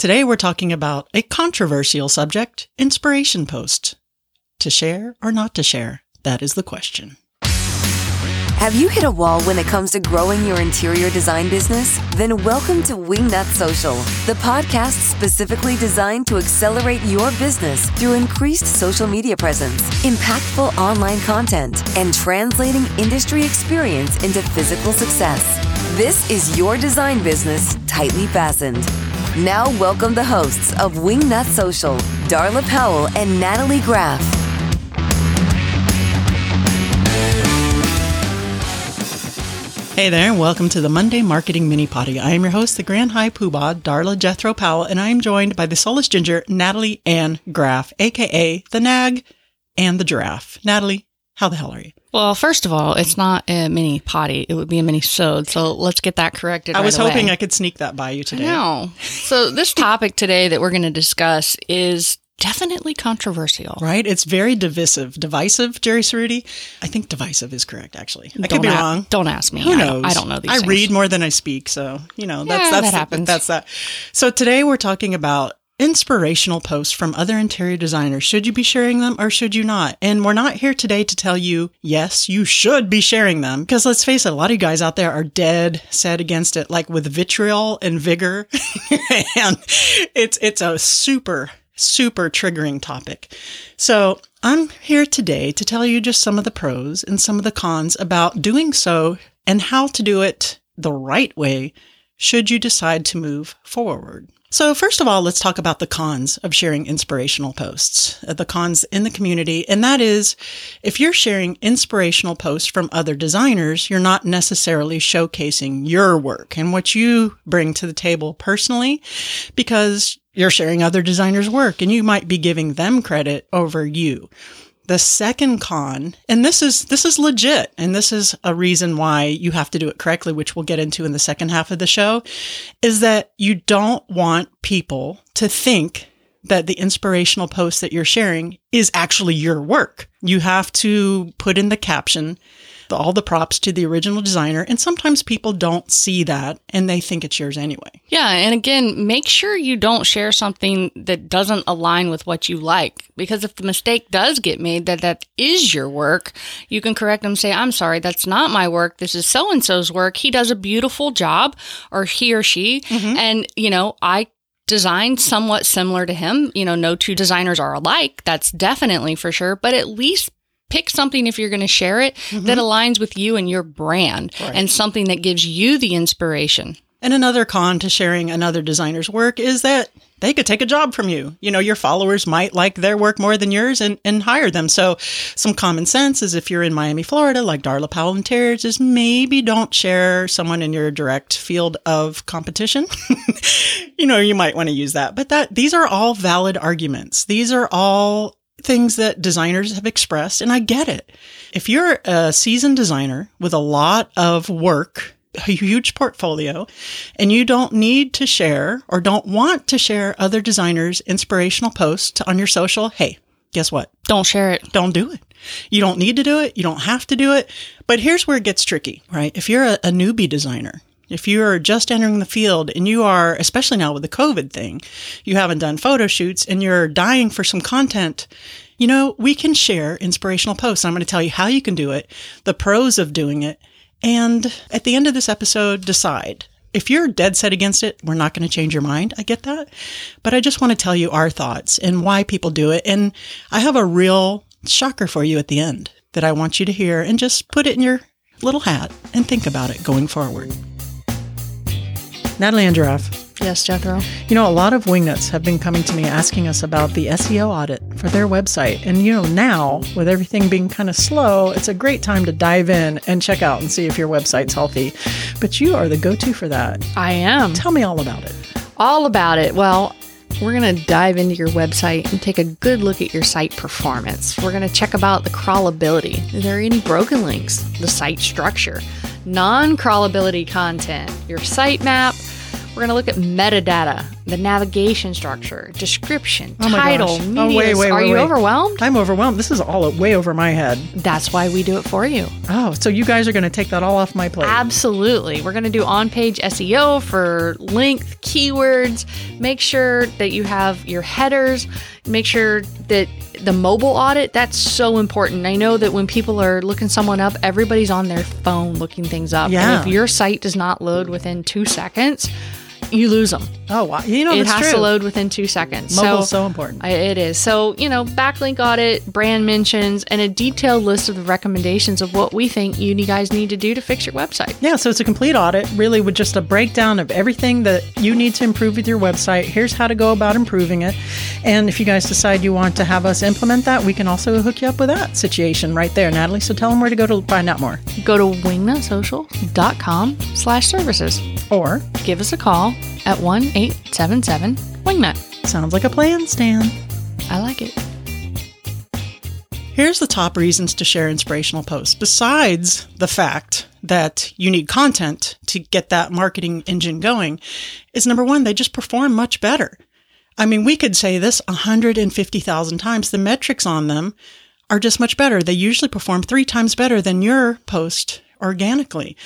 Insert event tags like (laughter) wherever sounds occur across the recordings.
Today we're talking about a controversial subject inspiration post. To share or not to share? That is the question. Have you hit a wall when it comes to growing your interior design business? Then welcome to Wingnut Social, the podcast specifically designed to accelerate your business through increased social media presence, impactful online content, and translating industry experience into physical success. This is your design business tightly fastened. Now, welcome the hosts of Wingnut Social, Darla Powell and Natalie Graff. Hey there, and welcome to the Monday Marketing Mini Potty. I am your host, the Grand High Poobah, Darla Jethro Powell, and I am joined by the soulless ginger, Natalie Ann Graff, aka the Nag and the Giraffe. Natalie, how the hell are you? Well, first of all, it's not a mini potty. It would be a mini sode. So let's get that corrected. I right was hoping away. I could sneak that by you today. No. So this topic today that we're going to discuss is definitely controversial. Right? It's very divisive. Divisive, Jerry Cerruti? I think divisive is correct, actually. I could Don't be a- wrong. Don't ask me. Who I knows? don't, I don't know these I things. read more than I speak, so you know that's Yeah, that's that happens. that's that. So today we're talking about inspirational posts from other interior designers. Should you be sharing them or should you not? And we're not here today to tell you yes, you should be sharing them because let's face it, a lot of you guys out there are dead set against it, like with vitriol and vigor, (laughs) and it's it's a super super triggering topic. So I'm here today to tell you just some of the pros and some of the cons about doing so and how to do it the right way should you decide to move forward. So, first of all, let's talk about the cons of sharing inspirational posts, uh, the cons in the community. And that is if you're sharing inspirational posts from other designers, you're not necessarily showcasing your work and what you bring to the table personally because you're sharing other designers' work and you might be giving them credit over you. The second con, and this is this is legit, and this is a reason why you have to do it correctly, which we'll get into in the second half of the show, is that you don't want people to think that the inspirational post that you're sharing is actually your work. You have to put in the caption the, all the props to the original designer, and sometimes people don't see that and they think it's yours anyway. Yeah, and again, make sure you don't share something that doesn't align with what you like. Because if the mistake does get made that that is your work, you can correct them. Say, "I'm sorry, that's not my work. This is so and so's work. He does a beautiful job, or he or she, mm-hmm. and you know, I." Designed somewhat similar to him. You know, no two designers are alike. That's definitely for sure. But at least pick something if you're going to share it mm-hmm. that aligns with you and your brand and something that gives you the inspiration. And another con to sharing another designer's work is that they could take a job from you. You know, your followers might like their work more than yours and, and hire them. So some common sense is if you're in Miami, Florida, like Darla Powell Interiors, is maybe don't share someone in your direct field of competition. (laughs) you know, you might want to use that. But that these are all valid arguments. These are all things that designers have expressed, and I get it. If you're a seasoned designer with a lot of work, a huge portfolio, and you don't need to share or don't want to share other designers' inspirational posts on your social, hey, guess what? Don't share it. Don't do it. You don't need to do it. You don't have to do it. But here's where it gets tricky, right? If you're a, a newbie designer, if you are just entering the field and you are, especially now with the COVID thing, you haven't done photo shoots and you're dying for some content, you know, we can share inspirational posts. I'm going to tell you how you can do it, the pros of doing it, and at the end of this episode, decide. If you're dead set against it, we're not going to change your mind. I get that. But I just want to tell you our thoughts and why people do it. And I have a real shocker for you at the end that I want you to hear and just put it in your little hat and think about it going forward. Natalie and Giraffe. Yes, Jethro. You know, a lot of wingnuts have been coming to me asking us about the SEO audit for their website. And, you know, now with everything being kind of slow, it's a great time to dive in and check out and see if your website's healthy. But you are the go to for that. I am. Tell me all about it. All about it. Well, we're going to dive into your website and take a good look at your site performance. We're going to check about the crawlability. Are there any broken links? The site structure, non crawlability content, your sitemap. We're going to look at metadata, the navigation structure, description, Oh title, gosh. media. Oh, wait, wait, Are wait, you wait. overwhelmed? I'm overwhelmed. This is all way over my head. That's why we do it for you. Oh, so you guys are going to take that all off my plate. Absolutely. We're going to do on page SEO for length, keywords. Make sure that you have your headers. Make sure that the mobile audit, that's so important. I know that when people are looking someone up, everybody's on their phone looking things up. Yeah. And if your site does not load within two seconds, you lose them. Oh, wow. You know, it has true. to load within two seconds. Mobile's so important. I- It is. So, you know, backlink audit, brand mentions, and a detailed list of the recommendations of what we think you guys need to do to fix your website. Yeah, so it's a complete audit, really, with just a breakdown of everything that you need to improve with your website. Here's how to go about improving it. And if you guys decide you want to have us implement that, we can also hook you up with that situation right there, Natalie. So tell them where to go to find out more. Go to wingnutsocial.com slash services. Or, Give us a call at 1-877-WINGNUT. sounds like a plan, Stan. I like it. Here's the top reasons to share inspirational posts, besides the fact that you need content to get that marketing engine going, is number one, they just perform much better. I mean, we could say this 150,000 times. The metrics on them are just much better. They usually perform three times better than your post organically.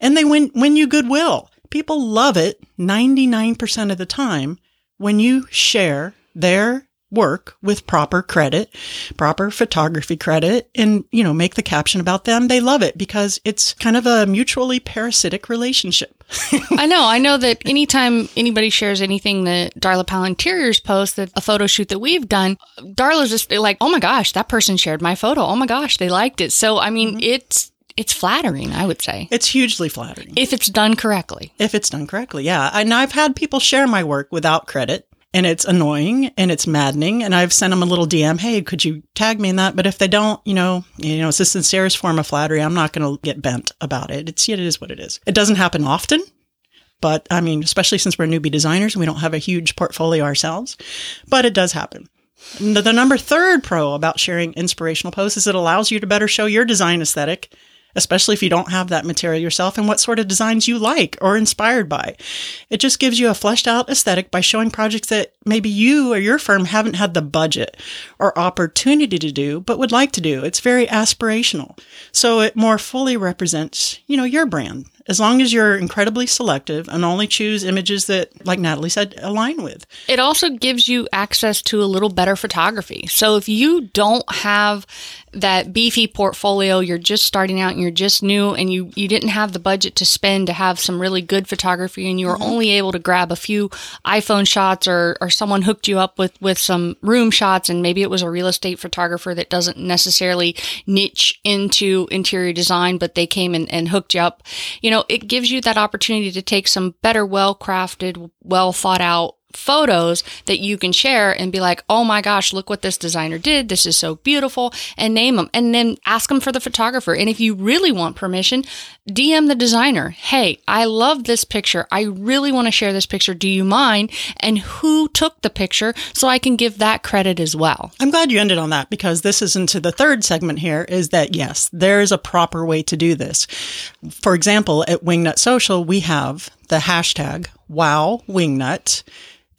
And they win, win you goodwill. People love it 99% of the time when you share their work with proper credit, proper photography credit, and, you know, make the caption about them. They love it because it's kind of a mutually parasitic relationship. (laughs) I know. I know that anytime anybody shares anything that Darla Interiors posts, that a photo shoot that we've done, Darla's just like, oh my gosh, that person shared my photo. Oh my gosh, they liked it. So, I mean, mm-hmm. it's, it's flattering, I would say, It's hugely flattering. if it's done correctly. if it's done correctly. Yeah. And I've had people share my work without credit and it's annoying and it's maddening. And I've sent them a little DM, Hey, could you tag me in that? But if they don't, you know, you know, it's the sincerest form of flattery. I'm not going to get bent about it. It's, it is what it is. It doesn't happen often. But I mean, especially since we're newbie designers and we don't have a huge portfolio ourselves, but it does happen. The, the number third pro about sharing inspirational posts is it allows you to better show your design aesthetic, especially if you don't have that material yourself and what sort of designs you like or inspired by. It just gives you a fleshed out aesthetic by showing projects that maybe you or your firm haven't had the budget or opportunity to do, but would like to do. It's very aspirational. So it more fully represents, you know, your brand. As long as you're incredibly selective and only choose images that, like Natalie said, align with. It also gives you access to a little better photography. So if you don't have that beefy portfolio, you're just starting out and you're just new and you, you didn't have the budget to spend to have some really good photography and you were mm-hmm. only able to grab a few iPhone shots or, or someone hooked you up with, with some room shots and maybe it was a real estate photographer that doesn't necessarily niche into interior design, but they came and, and hooked you up. You know, it gives you that opportunity to take some better, well crafted, well thought out photos that you can share and be like, oh my gosh, look what this designer did. This is so beautiful and name them and then ask them for the photographer. And if you really want permission, DM the designer. Hey, I love this picture. I really want to share this picture. Do you mind? And who took the picture so I can give that credit as well. I'm glad you ended on that because this is into the third segment here is that yes, there is a proper way to do this. For example, at Wingnut Social, we have the hashtag wow wingnut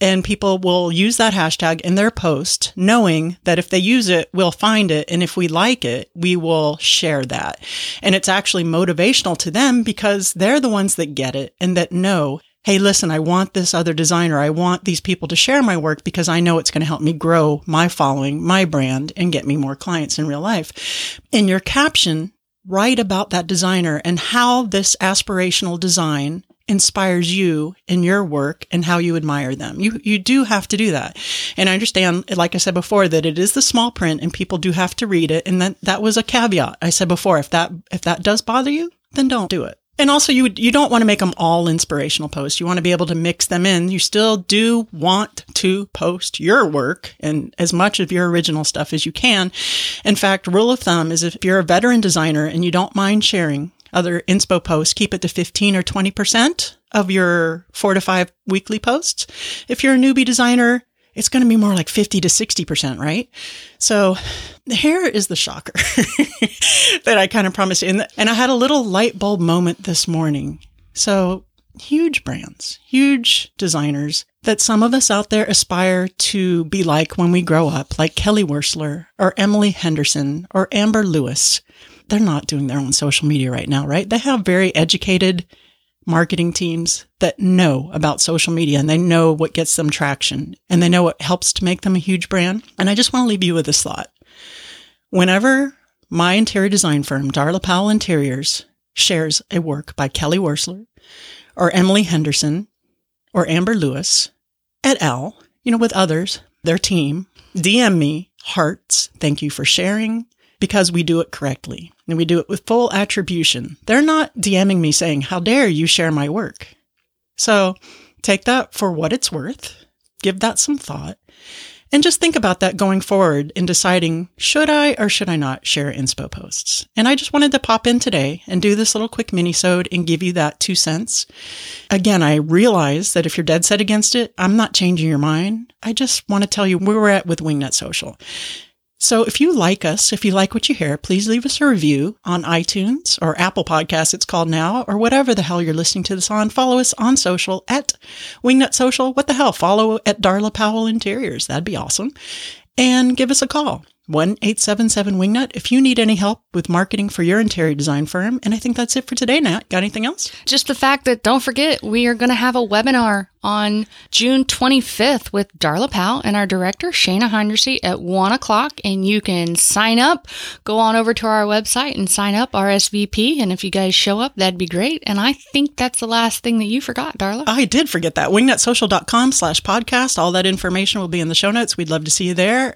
and people will use that hashtag in their post knowing that if they use it, we'll find it. And if we like it, we will share that. And it's actually motivational to them because they're the ones that get it and that know hey, listen, I want this other designer. I want these people to share my work because I know it's going to help me grow my following, my brand, and get me more clients in real life. In your caption, write about that designer and how this aspirational design inspires you in your work and how you admire them. You you do have to do that. And I understand like I said before that it is the small print and people do have to read it and that that was a caveat. I said before if that if that does bother you, then don't do it. And also you you don't want to make them all inspirational posts. You want to be able to mix them in. You still do want to post your work and as much of your original stuff as you can. In fact, rule of thumb is if you're a veteran designer and you don't mind sharing other inspo posts, keep it to 15 or 20% of your four to five weekly posts. If you're a newbie designer, it's going to be more like 50 to 60%, right? So here is the shocker (laughs) that I kind of promised. you. And, I had a little light bulb moment this morning. So huge brands, huge designers that some of us out there aspire to be like when we grow up, like Kelly Wearstler or Emily Henderson or Amber Lewis. They're not doing their own social media right now, right? They have very educated marketing teams that know about social media and they know what gets them traction and they know what helps to make them a huge brand. And I just want to leave you with this thought. Whenever my interior design firm, Darla Powell Interiors, shares a work by Kelly Wearstler or Emily Henderson or Amber Lewis et al., you know, with others, their team, DM me hearts. Thank you for sharing because we do it correctly and we do it with full attribution. They're not DMing me saying, How dare you share my work? So take that for what it's worth, give that some thought, and just think about that going forward in deciding should I or should I not share inspo posts. And I just wanted to pop in today and do this little quick mini-sode and give you that two cents. Again, I realize that if you're dead set against it, I'm not changing your mind. I just want to tell you where we're at with Wingnut Social. So if you like us, if you like what you hear, please leave us a review on iTunes or Apple Podcasts, it's called now, or whatever the hell you're listening to this on. Follow us on social at Wingnut Social. What the hell? Follow at Darla Powell Interiors. That'd be awesome. And give us a call. 1 877 Wingnut if you need any help with marketing for your interior design firm. And I think that's it for today, Nat. Got anything else? Just the fact that don't forget, we are going to have a webinar on June 25th with Darla Powell and our director, Shana Heinrichsey, at 1 o'clock. And you can sign up, go on over to our website and sign up RSVP. And if you guys show up, that'd be great. And I think that's the last thing that you forgot, Darla. I did forget that. Wingnutsocial.com slash podcast. All that information will be in the show notes. We'd love to see you there.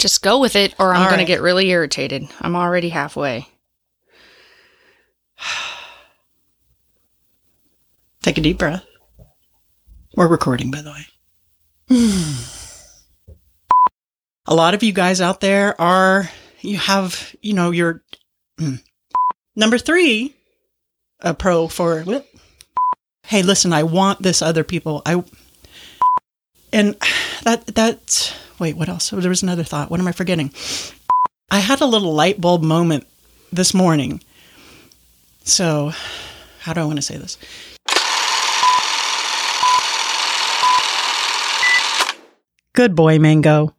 Just go with it, or I'm going right. to get really irritated. I'm already halfway. (sighs) Take a deep breath. We're recording, by the way. (sighs) a lot of you guys out there are, you have, you know, your mm. number three, a pro for, whoop. hey, listen, I want this other people. I, and (sighs) that, that, wait, what else? There was another thought. What am I forgetting? I had a little light bulb moment this morning. So, how do I want to say this? Good boy, Mango.